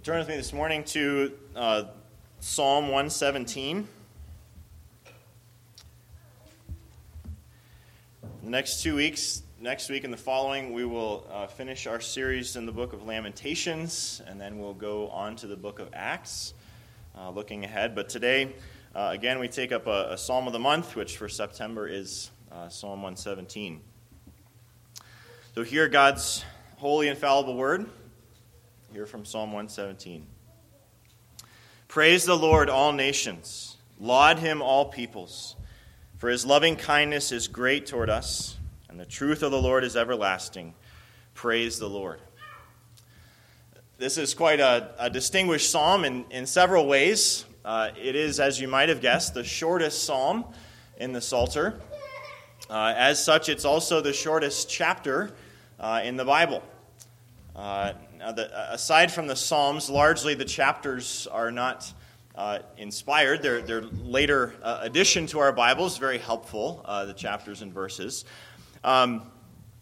Well, turn with me this morning to uh, Psalm 117. The next two weeks, next week and the following, we will uh, finish our series in the book of Lamentations, and then we'll go on to the book of Acts, uh, looking ahead. But today, uh, again, we take up a, a, Psalm of the month, which for September is uh, Psalm 117. So, hear God's holy, infallible word. Here from Psalm 117. Praise the Lord, all nations. Laud him, all peoples. For his loving kindness is great toward us, and the truth of the Lord is everlasting. Praise the Lord. This is quite a, a distinguished psalm in, in several ways. Uh, it is, as you might have guessed, the shortest psalm in the Psalter. Uh, as such, it's also the shortest chapter uh, in the Bible. Now, the, aside from the Psalms, largely the chapters are not uh, inspired. They're, they're later uh, addition to our Bibles, very helpful, uh, the chapters and verses. Um,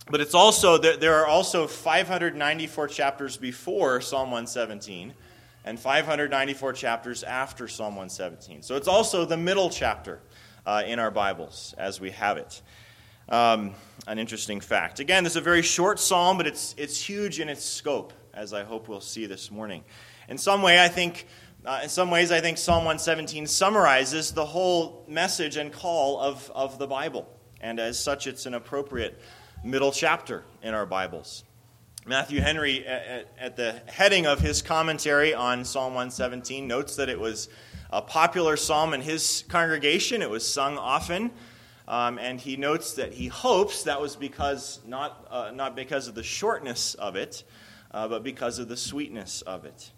but it's also, there are also 594 chapters before Psalm 117 and 594 chapters after Psalm 117. So it's also the middle chapter uh, in our Bibles as we have it. Um, an interesting fact. Again, this is a very short psalm, but it's, it's huge in its scope as I hope we'll see this morning. In some way, I think, uh, in some ways, I think Psalm 117 summarizes the whole message and call of, of the Bible. And as such, it's an appropriate middle chapter in our Bibles. Matthew Henry, at, at the heading of his commentary on Psalm 117, notes that it was a popular psalm in his congregation. It was sung often. Um, and he notes that he hopes that was because not, uh, not because of the shortness of it, uh, but because of the sweetness of it.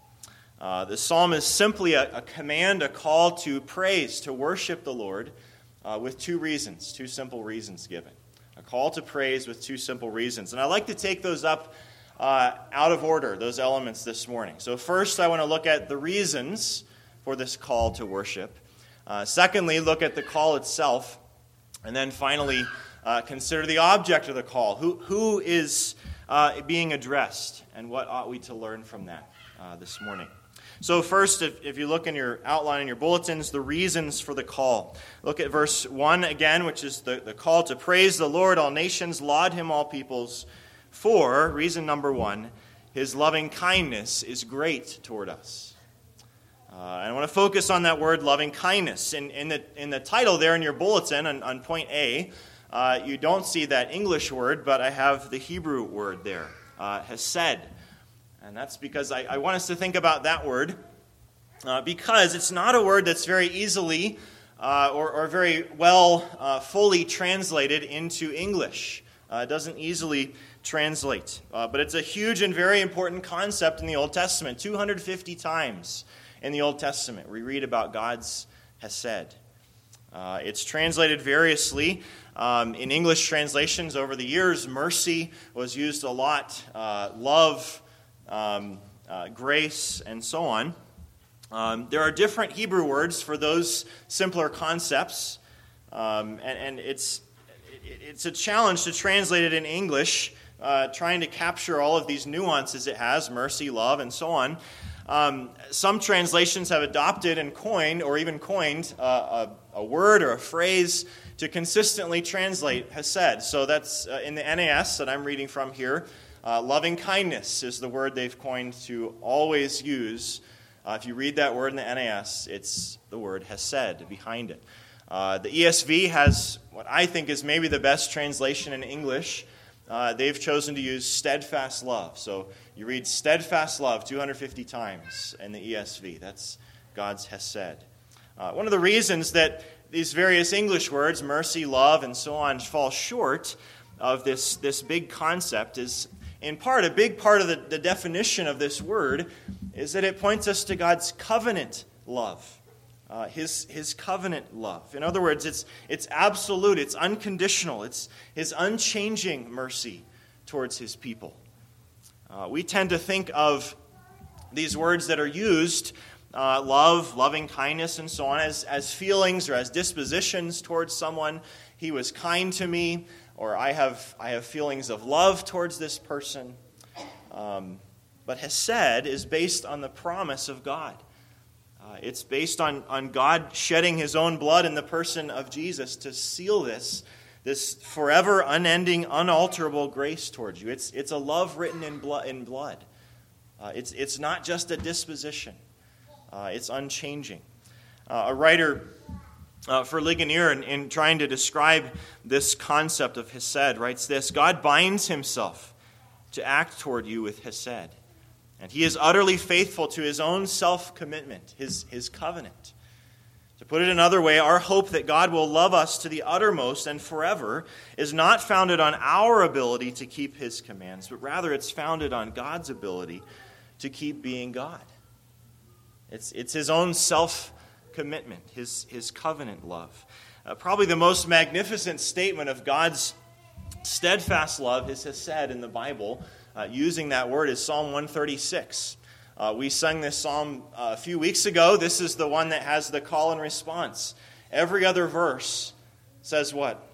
Uh, the psalm is simply a, a, command, a call to praise, to worship the Lord, uh, with two reasons, two simple reasons given. A call to praise with two simple reasons. And I'd like to take those up uh, out of order, those elements this morning. So, first, I want to look at the reasons for this call to worship. Uh, secondly, look at the call itself. And then finally, uh, consider the object of the call. Who, who is uh, being addressed, and what ought we to learn from that uh, this morning? So, first, if, if you look in your outline in your bulletins, the reasons for the call. Look at verse 1 again, which is the, the call to praise the Lord, all nations, laud him, all peoples. For, reason number one, his loving kindness is great toward us. Uh, I want to focus on that word loving kindness. In, in, the, in the title there in your bulletin on, on point A, uh, you don't see that English word, but I have the Hebrew word there, uh, hesed. And that's because I, I, want us to think about that word, uh, because it's not a word that's very easily uh, or, or, very well uh, fully translated into English. Uh, it doesn't easily translate. But it's a huge and very important concept in the Old Testament. 250 times in the Old Testament, we read about God's hesed. Uh, it's translated variously. Um, in English translations over the years, mercy was used a lot, uh, love, um, uh, grace, and so on. Um, there are different Hebrew words for those simpler concepts, um, and, and, it's, it's a challenge to translate it in English, uh, trying to capture all of these nuances it has mercy, love, and so on. Um, some translations have adopted and coined, or even coined, uh, a, a, word or a phrase to consistently translate hesed. So that's uh, in the NAS that I'm reading from here. Uh, loving kindness is the word they've coined to always use. Uh, if you read that word in the NAS, it's the word hesed behind it. Uh, the ESV has what I think is maybe the best translation in English. Uh, they've chosen to use steadfast love. So you read steadfast love 250 times in the ESV. That's God's Hesed. Uh, one of the reasons that these various English words, mercy, love, and so on, fall short of this, this big concept is, in part, a big part of the, the definition of this word is that it points us to God's covenant love. Uh, his, his covenant love. In other words, it's, it's absolute, it's unconditional, it's his unchanging mercy towards his people. Uh, we tend to think of these words that are used, uh, love, loving kindness, and so on, as, as feelings or as dispositions towards someone. He was kind to me, or I have, I have feelings of love towards this person. Um, But Hesed is based on the promise of God. Uh, it's based on, on God shedding his own blood in the person of Jesus to seal this, this forever, unending, unalterable grace towards you. It's, it's a love written in, blood. In blood. Uh, it's, it's not just a disposition, uh, it's unchanging. Uh, a writer uh, for Ligonier, in, in trying to describe this concept of Hesed, writes this God binds himself to act toward you with Hesed. And he is utterly faithful to his own self commitment, his, his covenant. To put it another way, our hope that God will love us to the uttermost and forever is not founded on our ability to keep his commands, but rather it's founded on God's ability to keep being God. It's, it's his own self commitment, his, his covenant love. Uh, probably the most magnificent statement of God's steadfast love is said in the Bible uh, using that word is Psalm 136. Uh, we sung this psalm uh, a few weeks ago. This is the one that has the call and response. Every other verse says what?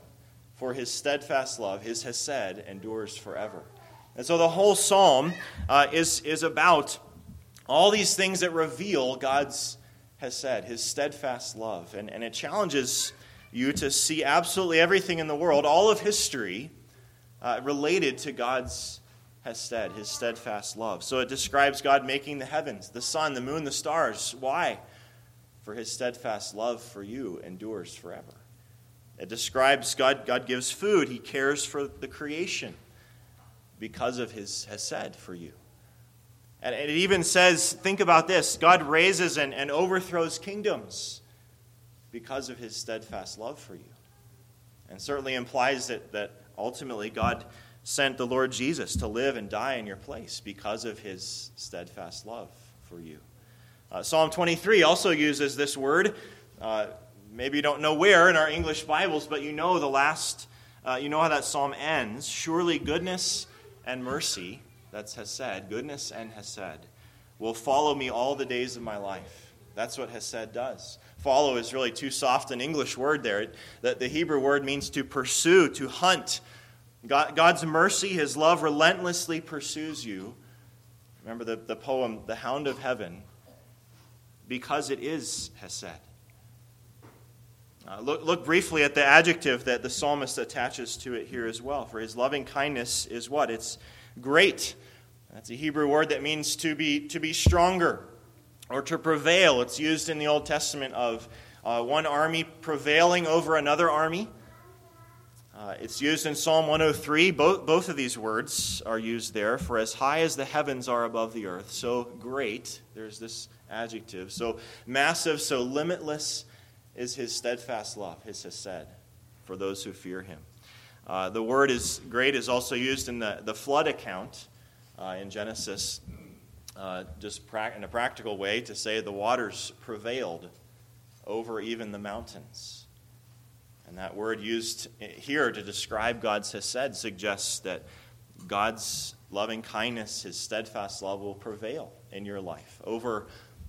For his steadfast love, his hesed, endures forever. And so the whole psalm uh, is, is about all these things that reveal God's hesed, his steadfast love. And, and it challenges you to see absolutely everything in the world, all of history, uh, related to God's hesed, his steadfast love. So it describes God making the heavens, the sun, the moon, the stars. Why? For his steadfast love for you endures forever. It describes God, God gives food, he cares for the creation because of his hesed for you. And it even says, think about this God raises and, and overthrows kingdoms because of his steadfast love for you. And certainly implies that, that ultimately God sent the Lord Jesus to live and die in your place because of his steadfast love for you. Uh, Psalm 23 also uses this word. Uh, maybe you don't know where in our English Bibles, but you know the last, uh, you know how that psalm ends. Surely goodness and mercy, that's Hesed, goodness and Hesed, will follow me all the days of my life. That's what Hesed does. Follow is really too soft an English word there. That the Hebrew word means to pursue, to hunt, God, God's mercy, His love relentlessly pursues you. Remember the, the poem, The Hound of Heaven, because it is Hesed. Uh, look, look briefly at the adjective that the psalmist attaches to it here as well. For his loving kindness is what? It's great. That's a Hebrew word that means to be, to be stronger or to prevail. It's used in the Old Testament of uh, one army prevailing over another army. Uh, it's used in Psalm 103. Both, both of these words are used there. For as high as the heavens are above the earth, so great, there's this adjective. So massive, so limitless is his steadfast love, his hesed, for those who fear him. Uh, the word is great is also used in the, the flood account uh, in Genesis, uh, just pra- in a practical way, to say the waters prevailed over even the mountains. And that word used here to describe God's Hesed suggests that God's loving kindness, his steadfast love, will prevail in your life over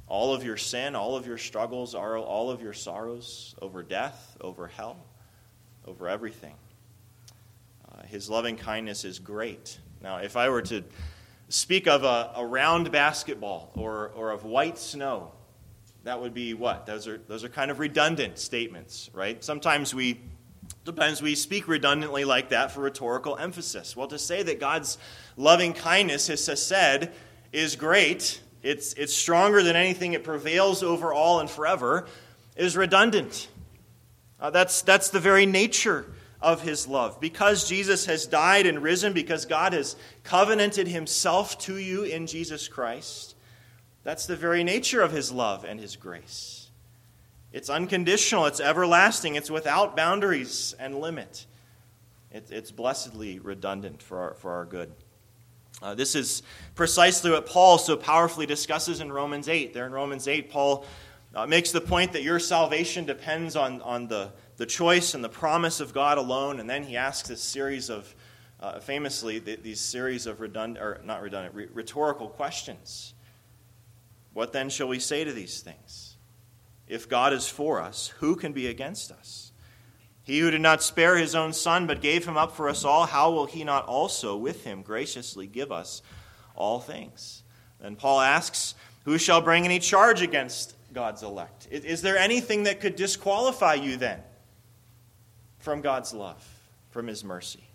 all of your sin, all of your struggles, all of your sorrows, over death, over hell, over everything. Uh, his loving kindness is great. Now, if I were to speak of a, a round basketball or, or of white snow, that would be what? Those are, those are kind of redundant statements, right? Sometimes we, sometimes we speak redundantly like that for rhetorical emphasis. Well, to say that God's loving kindness, his said, is great, it's, it's stronger than anything, it prevails over all and forever, is redundant. Uh, that's, that's the very nature of his love. Because Jesus has died and risen, because God has covenanted himself to you in Jesus Christ, that's the very nature of his love and his grace. It's unconditional, it's everlasting, it's without boundaries and limit. It, it's blessedly redundant for our, for our good. Uh, this is precisely what Paul so powerfully discusses in Romans 8. There in Romans 8, Paul uh, makes the point that your salvation depends on, on the, the choice and the promise of God alone. And then he asks this series of, uh, famously, these series of redundant, or not redundant, rhetorical questions. What then shall we say to these things? If God is for us, who can be against us? He who did not spare his own son, but gave him up for us all, how will he not also with him graciously give us all things? And Paul asks, Who shall bring any charge against God's elect? Is there anything that could disqualify you then from God's love, from his mercy?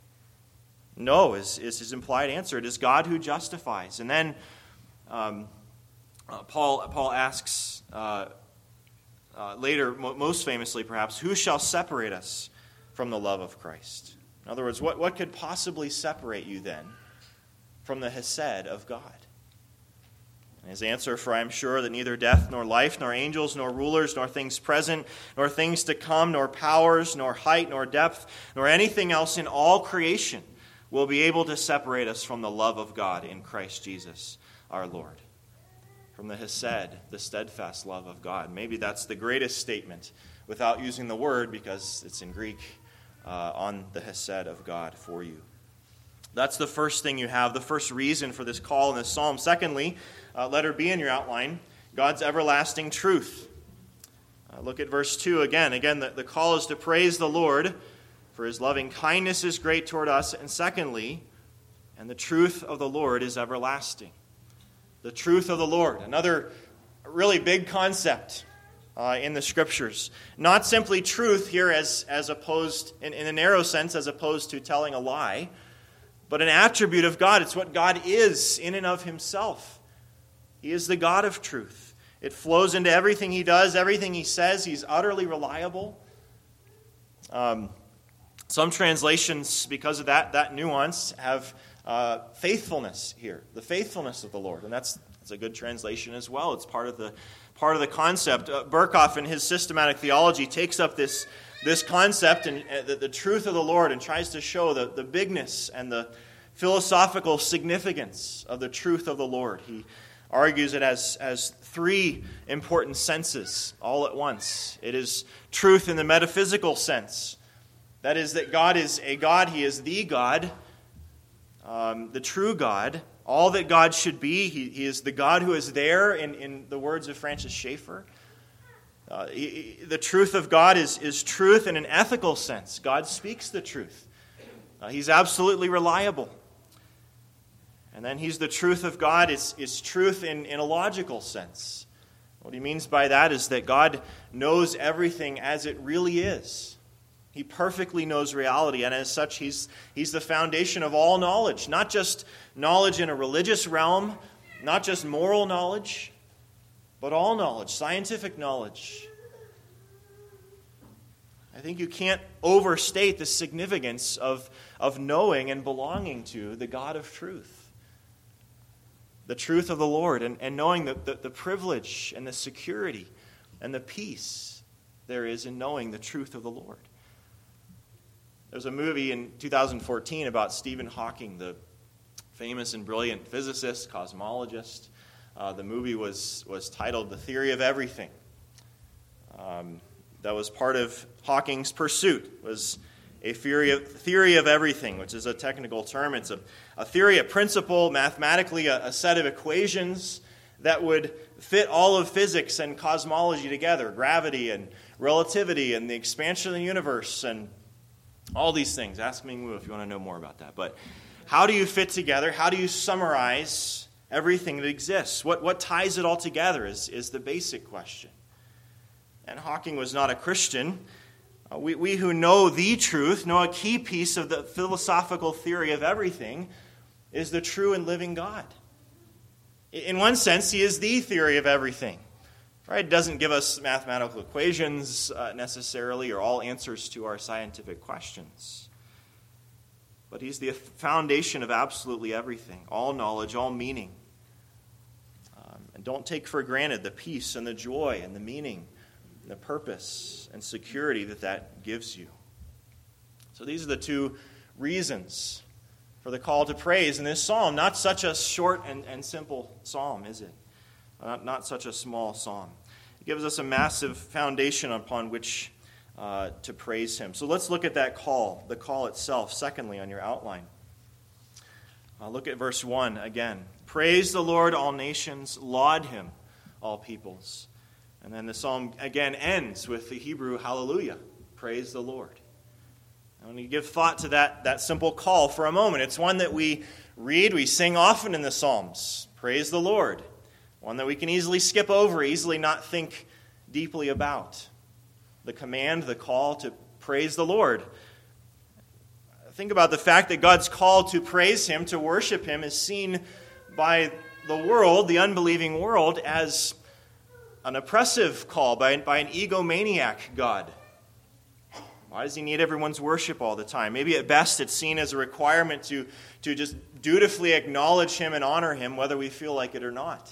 No, is, is his implied answer. It is God who justifies. And then um, uh, Paul, Paul asks uh, uh, later, most famously perhaps, who shall separate us from the love of Christ? In other words, what, what could possibly separate you then from the Hesed of God? His answer, for I am sure that neither death, nor life, nor angels, nor rulers, nor things present, nor things to come, nor powers, nor height, nor depth, nor anything else in all creation will be able to separate us from the love of God in Christ Jesus our Lord. From the Hesed, the steadfast love of God. Maybe that's the greatest statement without using the word because it's in Greek uh, on the Hesed of God for you. That's the first thing you have, the first reason for this call in this psalm. Secondly, uh, letter B in your outline God's everlasting truth. Uh, look at verse 2 again. Again, the, the call is to praise the Lord, for his loving kindness is great toward us. And secondly, and the truth of the Lord is everlasting. The truth of the Lord. Another really big concept uh, in the scriptures. Not simply truth here, as, as opposed, in, in a narrow sense, as opposed to telling a lie, but an attribute of God. It's what God is in and of himself. He is the God of truth. It flows into everything he does, everything he says. He's utterly reliable. Um, some translations, because of that, that nuance, have uh, faithfulness here, the faithfulness of the Lord. And that's, that's a good translation as well. It's part of the, part of the concept. Uh, Berkhof, in his systematic theology, takes up this, this concept and uh, the, the truth of the Lord and tries to show the, the bigness and the philosophical significance of the truth of the Lord. He argues it as, as three important senses all at once. It is truth in the metaphysical sense. That is, that God is a God, He is the God, um, the true God, all that God should be. He, he, is the God who is there, in, in the words of Francis Schaeffer. Uh, he, the truth of God is, is truth in an ethical sense. God speaks the truth, uh, He's absolutely reliable. And then he's the truth of God is, is truth in, in a logical sense. What he means by that is that God knows everything as it really is. He perfectly knows reality, and as such, he's, he's the foundation of all knowledge, not just knowledge in a religious realm, not just moral knowledge, but all knowledge, scientific knowledge. I think you can't overstate the significance of, of knowing and belonging to the God of truth the truth of the Lord and, and knowing the, the, the privilege and the security and the peace there is in knowing the truth of the Lord. There's a movie in 2014 about Stephen Hawking, the famous and brilliant physicist, cosmologist. Uh, the movie was, was titled The Theory of Everything. Um, that was part of Hawking's pursuit, was a theory of, theory of everything, which is a technical term. It's a, a theory, a principle, mathematically, a, a set of equations that would fit all of physics and cosmology together gravity and relativity and the expansion of the universe and all these things. Ask Ming Wu if you want to know more about that. But how do you fit together? How do you summarize everything that exists? What, what ties it all together is, is the basic question. And Hawking was not a Christian. Uh, we, we who know the truth know a key piece of the philosophical theory of everything is the true and living God. In one sense, he is the theory of everything. Right? Doesn't give us mathematical equations uh, necessarily or all answers to our scientific questions. But he's the foundation of absolutely everything all knowledge, all meaning. Um, and don't take for granted the peace and the joy and the meaning the purpose and security that that gives you. So these are the two reasons for the call to praise in this psalm. Not such a short and, and simple psalm, is it? Not, not such a small psalm. It gives us a massive foundation upon which uh, to praise Him. So let's look at that call, the call itself, secondly, on your outline. Uh, look at verse 1 again. Praise the Lord, all nations, laud Him, all peoples. And then the psalm again ends with the Hebrew hallelujah. Praise the Lord. I want to give thought to that, that simple call for a moment. It's one that we read, we sing often in the Psalms. praise the Lord, one that we can easily skip over, easily not think deeply about. The command, the call to praise the Lord. Think about the fact that God's call to praise Him, to worship Him, is seen by the world, the unbelieving world, as an oppressive call by, by an egomaniac God. Why does he need everyone's worship all the time? Maybe at best it's seen as a requirement to, to just dutifully acknowledge him and honor him, whether we feel like it or not.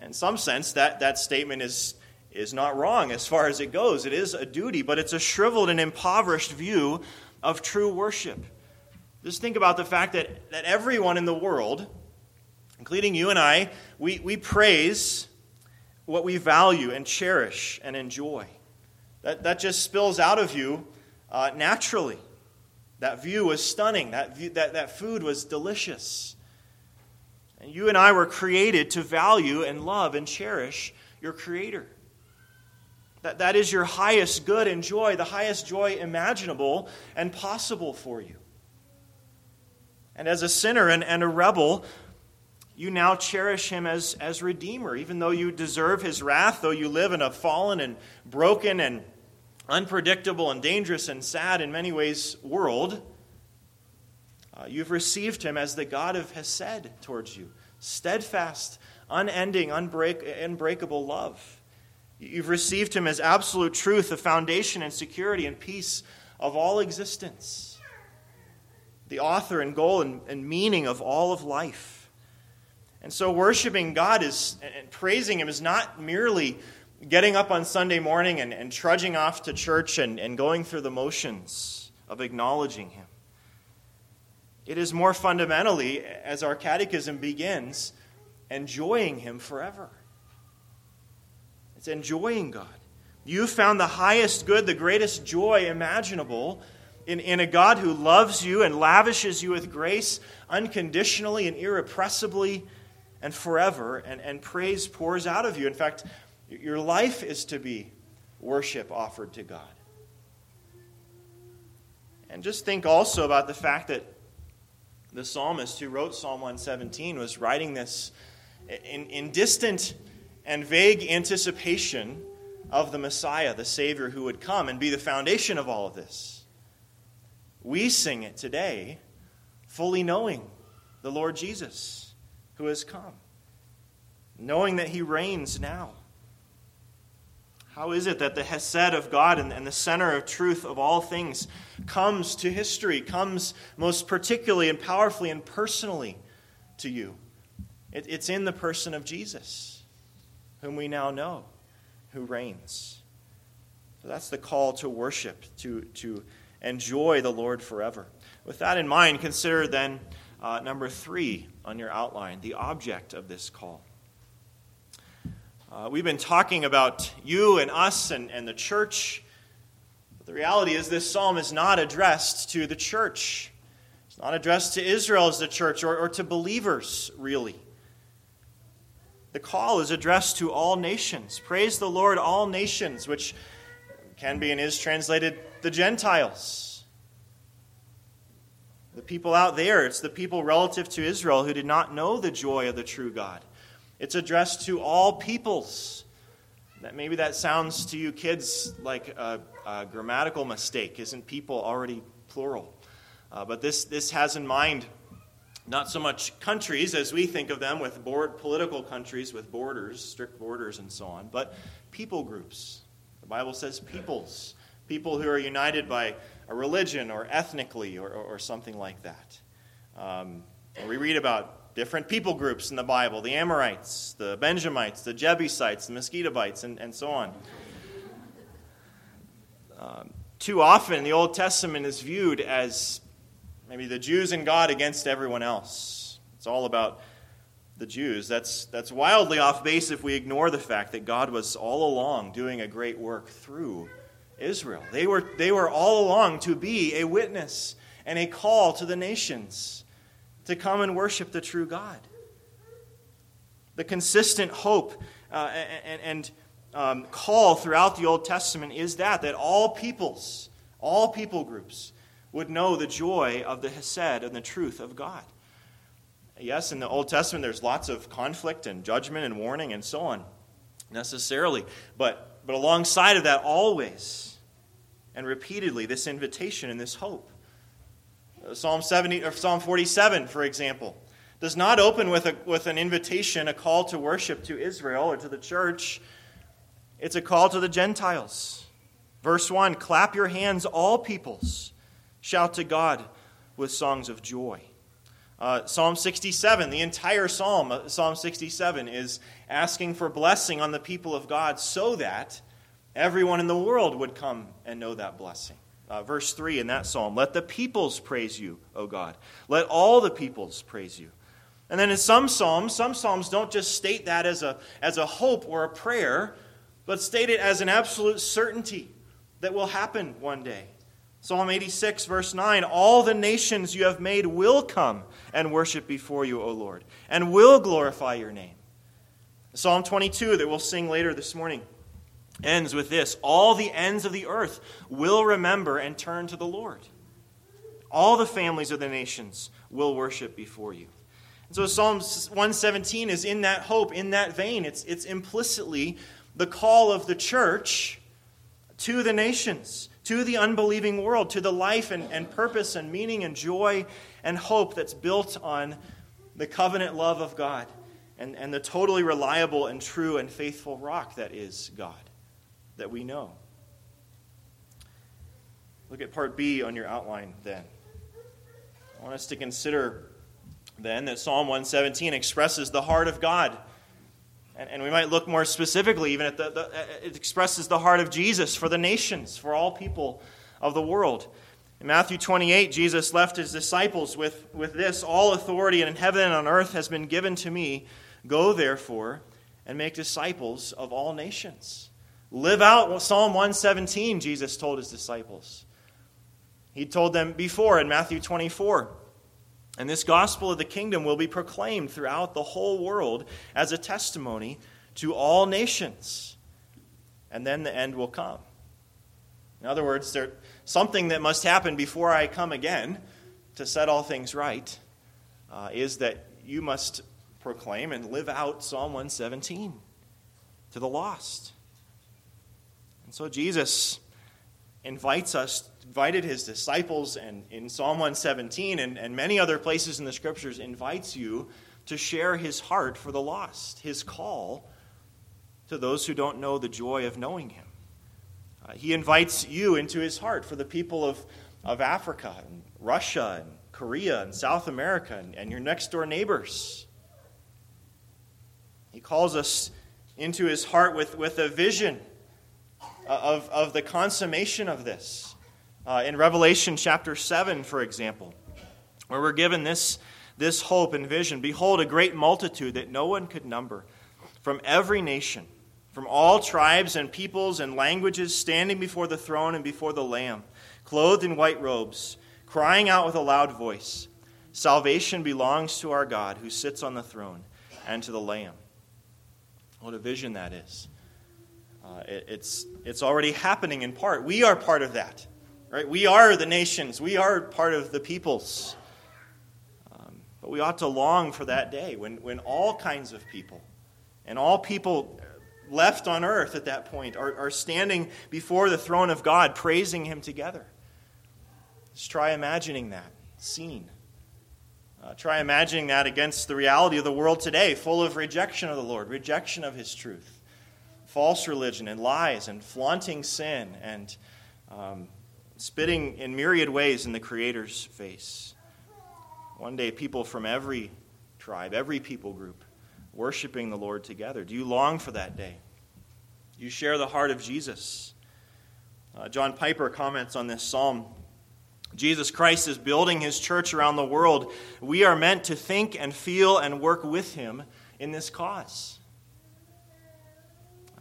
In some sense, that, that statement is, is not wrong as far as it goes. It is a duty, but it's a shriveled and impoverished view of true worship. Just think about the fact that, that everyone in the world, including you and I, we, we praise what we value and cherish and enjoy. That, that just spills out of you uh, naturally. That view was stunning. That, view, that, that food was delicious. And you and I were created to value and love and cherish your Creator. That, that is your highest good and joy, the highest joy imaginable and possible for you. And as a sinner and, and a rebel, you now cherish him as, as Redeemer, even though you deserve his wrath, though you live in a fallen and broken and unpredictable and dangerous and sad in many ways world. Uh, you've received him as the God of Hesed towards you steadfast, unending, unbreak, unbreakable love. You've received him as absolute truth, the foundation and security and peace of all existence, the author and goal and, and meaning of all of life. And so, worshiping God is, and praising Him is not merely getting up on Sunday morning and, and trudging off to church and, and going through the motions of acknowledging Him. It is more fundamentally, as our catechism begins, enjoying Him forever. It's enjoying God. You found the highest good, the greatest joy imaginable in, in a God who loves you and lavishes you with grace unconditionally and irrepressibly and forever, and, and praise pours out of you. In fact, your life is to be worship offered to God. And just think also about the fact that the psalmist who wrote Psalm 117 was writing this in, in distant and vague anticipation of the Messiah, the Savior who would come and be the foundation of all of this. We sing it today, fully knowing the Lord Jesus who has come, knowing that he reigns now. How is it that the Hesed of God and, the center of truth of all things comes to history, comes most particularly and powerfully and personally to you? It, it's in the person of Jesus, whom we now know, who reigns. So that's the call to worship, to, to enjoy the Lord forever. With that in mind, consider then uh, number three on your outline the object of this call. Uh, we've been talking about you and us and, and the church. But the reality is, this psalm is not addressed to the church. It's not addressed to Israel as the church or, or to believers, really. The call is addressed to all nations. Praise the Lord, all nations, which can be and is translated the Gentiles. The people out there, it's the people relative to Israel who did not know the joy of the true God. It's addressed to all peoples. That maybe that sounds to you kids like a, a grammatical mistake. Isn't people already plural? Uh, but this, this has in mind not so much countries as we think of them with board, political countries with borders, strict borders, and so on, but people groups. The Bible says peoples, people who are united by a religion or ethnically or, or, or something like that. Um, we read about different people groups in the Bible the Amorites, the Benjamites, the Jebusites, the Mosquitobites, and, and so on. Um, too often, the Old Testament is viewed as maybe the Jews and God against everyone else. It's all about the Jews. That's, that's wildly off base if we ignore the fact that God was all along doing a great work through Israel. They were, they were all along to be a witness and a call to the nations to come and worship the true God. The consistent hope uh, and, and um, call throughout the Old Testament is that, that all peoples, all people groups, would know the joy of the Hesed and the truth of God. Yes, in the Old Testament, there's lots of conflict and judgment and warning and so on, necessarily. But, but alongside of that, always and repeatedly, this invitation and this hope. Uh, Psalm, 70, or Psalm 47, for example, does not open with, a, with an invitation, a call to worship to Israel or to the church. It's a call to the Gentiles. Verse 1 Clap your hands, all peoples. Shout to God with songs of joy. Uh, psalm 67, the entire psalm, uh, Psalm 67, is asking for blessing on the people of God so that everyone in the world would come and know that blessing. Uh, verse 3 in that psalm Let the peoples praise you, O God. Let all the peoples praise you. And then in some psalms, some psalms don't just state that as a, as a hope or a prayer, but state it as an absolute certainty that will happen one day. Psalm 86, verse 9 All the nations you have made will come and worship before you, O Lord, and will glorify your name. Psalm 22, that we'll sing later this morning, ends with this All the ends of the earth will remember and turn to the Lord. All the families of the nations will worship before you. And so Psalm 117 is in that hope, in that vein. It's, it's implicitly the call of the church to the nations to the unbelieving world, to the life and, and purpose and meaning and joy and hope that's built on the covenant love of God and, and the totally reliable and true and faithful rock that is God, that we know. Look at part B on your outline then. I want us to consider then that Psalm 117 expresses the heart of God and, and we might look more specifically, even at the, the, it expresses the heart of Jesus for the nations, for all people of the world. In Matthew 28, Jesus left his disciples with, with this All authority in heaven and on earth has been given to me. Go, therefore, and make disciples of all nations. Live out Psalm 117, Jesus told his disciples. He told them before in Matthew 24. And this gospel of the kingdom will be proclaimed throughout the whole world as a testimony to all nations. And then the end will come. In other words, there's something that must happen before I come again to set all things right uh, is that you must proclaim and live out Psalm 117 to the lost. And so Jesus invites us invited his disciples and in Psalm 117 and, and many other places in the scriptures invites you to share his heart for the lost, his call to those who don't know the joy of knowing him. Uh, he invites you into his heart for the people of, of Africa and Russia and Korea and South America and, and your next door neighbors. He calls us into his heart with, with a vision of, of the consummation of this. Uh, in Revelation chapter 7, for example, where we're given this, this hope and vision Behold, a great multitude that no one could number from every nation, from all tribes and peoples and languages, standing before the throne and before the Lamb, clothed in white robes, crying out with a loud voice Salvation belongs to our God who sits on the throne and to the Lamb. What a vision that is. Uh, it, it's, it's already happening in part. We are part of that. Right? We are the nations, we are part of the peoples. Um, but we ought to long for that day when, when all kinds of people and all people left on earth at that point are, are standing before the throne of God, praising Him together. Just try imagining that scene. Uh, try imagining that against the reality of the world today, full of rejection of the Lord, rejection of His truth, false religion and lies, and flaunting sin, and um, spitting in myriad ways in the Creator's face. One day, people from every tribe, every people group, worshiping the Lord together. Do you long for that day? You share the heart of Jesus? Uh, John Piper comments on this psalm. Jesus Christ is building his church around the world. We are meant to think and feel and work with him in this cause.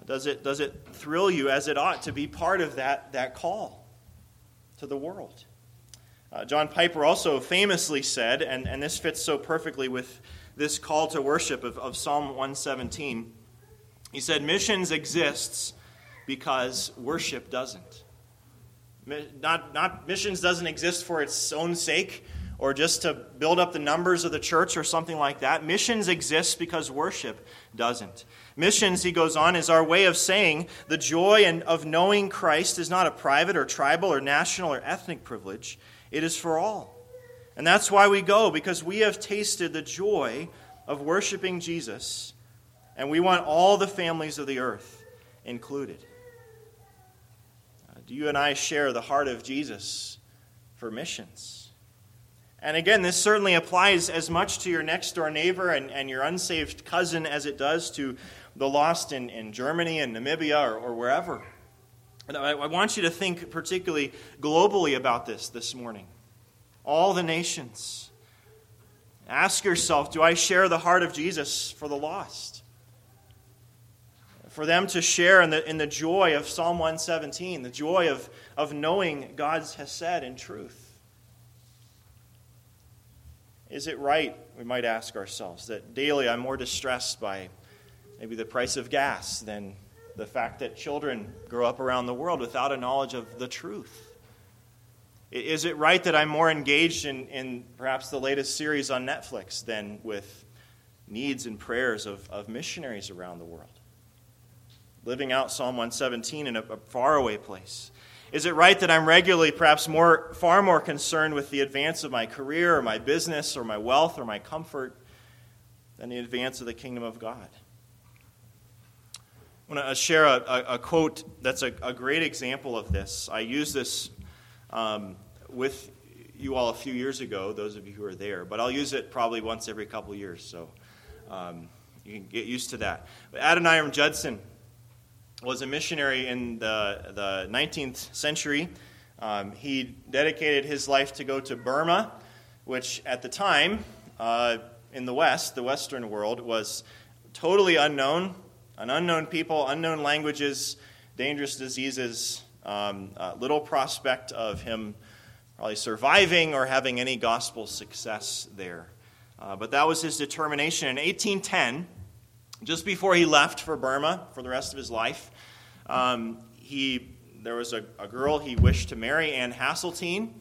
Does it, does it thrill you as it ought to be part of that, that call? to the world. Uh, John Piper also famously said, and, and this fits so perfectly with this call to worship of, of Psalm 117, he said, Missions exists because worship doesn't. Not, not missions doesn't exist for its own sake or just to build up the numbers of the church or something like that. Missions exists because worship doesn't. Missions, he goes on, is our way of saying the joy and of knowing Christ is not a private or tribal or national or ethnic privilege, it is for all. And that's why we go, because we have tasted the joy of worshiping Jesus, and we want all the families of the earth included. Uh, do you and I share the heart of Jesus for missions? And again, this certainly applies as much to your next door neighbor and, and your unsaved cousin as it does to the lost in, in Germany and Namibia or, or wherever. And I, I want you to think particularly globally about this this morning. All the nations. Ask yourself do I share the heart of Jesus for the lost? For them to share in the, in the joy of Psalm 117, the joy of, of knowing God has said in truth. Is it right, we might ask ourselves, that daily I'm more distressed by maybe the price of gas than the fact that children grow up around the world without a knowledge of the truth? Is it right that I'm more engaged in, in perhaps the latest series on Netflix than with needs and prayers of, of missionaries around the world? Living out Psalm 117 in a, a faraway place. Is it right that I'm regularly, perhaps more, far more concerned with the advance of my career or my business or my wealth or my comfort than the advance of the kingdom of God? I want to share a, a, a quote that's a, a, great example of this. I used this um, with you all a few years ago, those of you who are there, but I'll use it probably once every couple years, so um, you can get used to that. But Adoniram Judson was a missionary in the, the 19th century. Um, he dedicated his life to go to Burma, which at the time uh, in the West, the Western world, was totally unknown. An unknown people, unknown languages, dangerous diseases, um, uh, little prospect of him probably surviving or having any gospel success there. Uh, but that was his determination. In 1810, just before he left for Burma for the rest of his life, um, he, there was a, a, girl he wished to marry, Anne Hasseltine.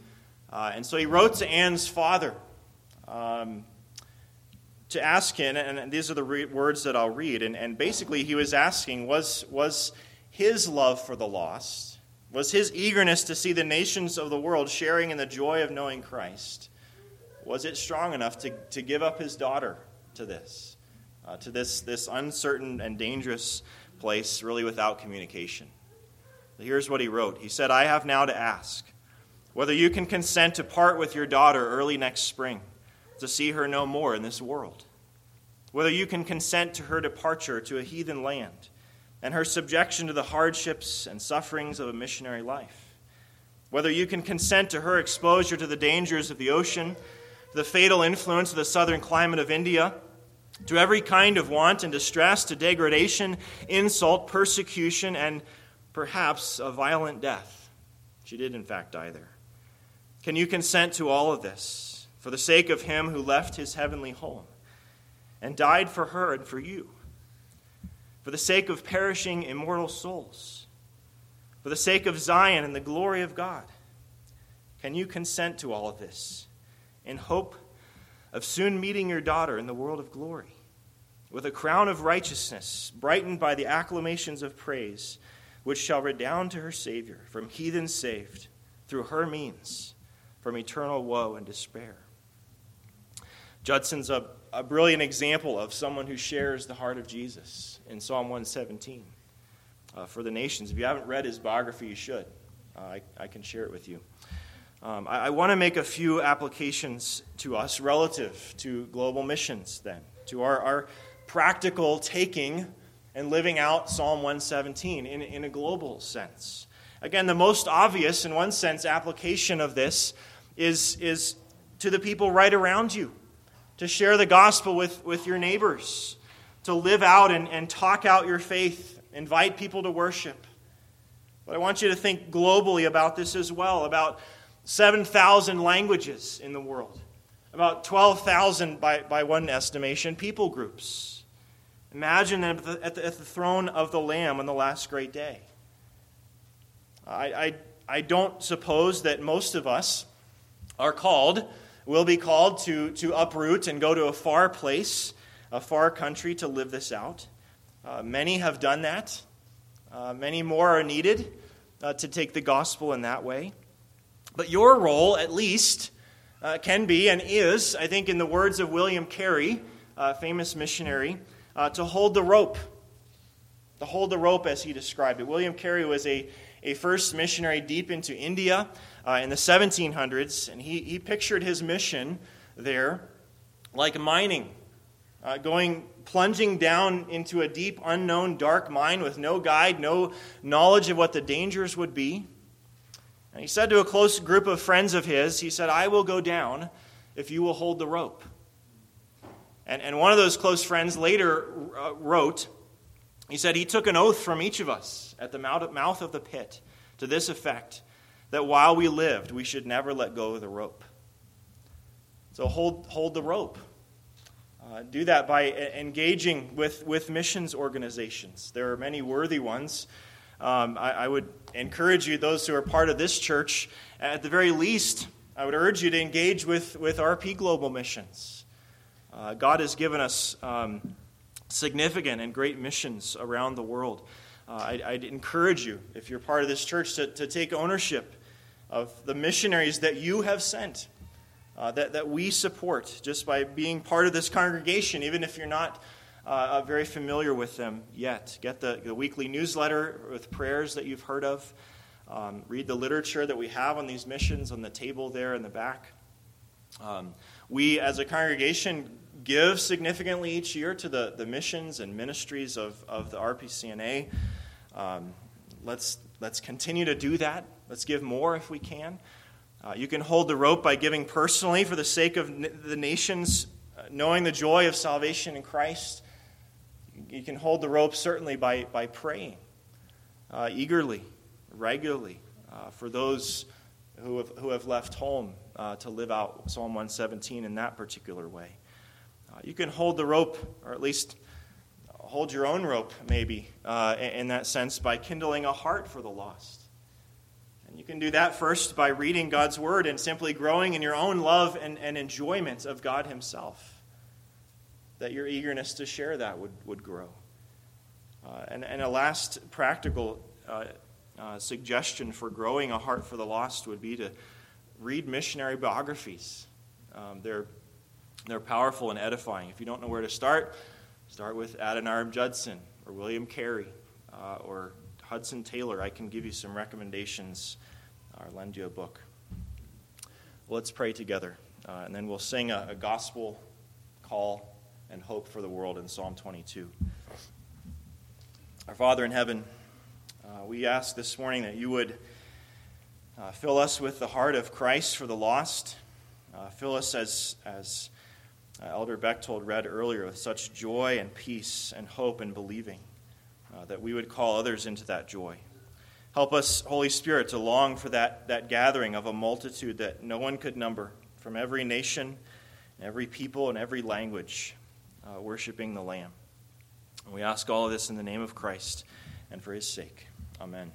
Uh, and so he wrote to Anne's father um, to ask him, and these are the re- words that I'll read. And, and basically, he was asking was, was his love for the lost, was his eagerness to see the nations of the world sharing in the joy of knowing Christ, was it strong enough to, to give up his daughter to this? Uh, to this, this uncertain and dangerous place, really without communication. Here's what he wrote. He said, I have now to ask whether you can consent to part with your daughter early next spring to see her no more in this world, whether you can consent to her departure to a heathen land and her subjection to the hardships and sufferings of a missionary life, whether you can consent to her exposure to the dangers of the ocean, to the fatal influence of the southern climate of India to every kind of want and distress, to degradation, insult, persecution, and perhaps a violent death. She did, in fact, die there. Can you consent to all of this for the sake of him who left his heavenly home and died for her and for you? For the sake of perishing immortal souls? For the sake of Zion and the glory of God? Can you consent to all of this in hope of soon meeting your daughter in the world of glory, with a crown of righteousness, brightened by the acclamations of praise, which shall redound to her Savior, from heathens saved, through her means, from eternal woe and despair. Judson's a, a brilliant example of someone who shares the heart of Jesus in Psalm 117 uh, for the nations. If you haven't read his biography, you should. Uh, I, I can share it with you. Um, I, I want to make a few applications to us relative to global missions, then, to our, our practical taking and living out Psalm 117 in, in a global sense. Again, the most obvious, in one sense, application of this is, is to the people right around you, to share the gospel with, with your neighbors, to live out and, and talk out your faith, invite people to worship. But I want you to think globally about this as well, about 7,000 languages in the world, about 12,000 by, by one estimation, people groups. Imagine at the, at, the, at the throne of the Lamb on the last great day. I, I, I don't suppose that most of us are called will be called to, to uproot and go to a far place, a far country to live this out. Uh, many have done that. Uh, many more are needed uh, to take the gospel in that way. But your role, at least, uh, can be and is, I think, in the words of William Carey, a famous missionary, uh, to hold the rope. To hold the rope, as he described it. William Carey was a, a first missionary deep into India uh, in the 1700s, and he, he pictured his mission there like mining, uh, going plunging down into a deep, unknown, dark mine with no guide, no knowledge of what the dangers would be. And he said to a close group of friends of his, he said, I will go down if you will hold the rope. And, and one of those close friends later uh, wrote, he said, He took an oath from each of us at the mouth of the pit to this effect that while we lived, we should never let go of the rope. So hold, hold the rope. Uh, do that by engaging with, with missions organizations. There are many worthy ones um, I, I, would encourage you, those who are part of this church, at the very least, I would urge you to engage with, with RP Global Missions. Uh, God has given us um, significant and great missions around the world. Uh, I, I'd, encourage you, if you're part of this church, to, to take ownership of the missionaries that you have sent, uh, that, that we support just by being part of this congregation, even if you're not uh, uh, very familiar with them yet. Get the, the weekly newsletter with prayers that you've heard of. Um, read the literature that we have on these missions on the table there in the back. Um, we, as a congregation, give significantly each year to the, the missions and ministries of, of the RPCNA. Um, let's, let's continue to do that. Let's give more if we can. Uh, you can hold the rope by giving personally for the sake of n- the nations, uh, knowing the joy of salvation in Christ you can hold the rope certainly by, by praying uh, eagerly, regularly, uh, for those who have, who have left home uh, to live out Psalm 117 in that particular way. Uh, you can hold the rope, or at least hold your own rope, maybe, uh, in that sense, by kindling a heart for the lost. And you can do that first by reading God's Word and simply growing in your own love and, and enjoyment of God Himself that your eagerness to share that would, would grow. Uh, and, and a last practical uh, uh, suggestion for growing a heart for the lost would be to read missionary biographies. Um, they're, they're powerful and edifying. If you don't know where to start, start with Adoniram Judson or William Carey uh, or Hudson Taylor. I can give you some recommendations or lend you a book. Let's pray together, uh, and then we'll sing a, a gospel call and hope for the world in Psalm 22. Our Father in heaven, uh, we ask this morning that you would uh, fill us with the heart of Christ for the lost. Uh, fill us, as, as uh, Elder Bechtold read earlier, with such joy and peace and hope and believing, uh, that we would call others into that joy. Help us, Holy Spirit, to long for that, that gathering of a multitude that no one could number from every nation, every people, and every language uh, worshiping the Lamb. And we ask all of this in the name of Christ and for his sake. Amen.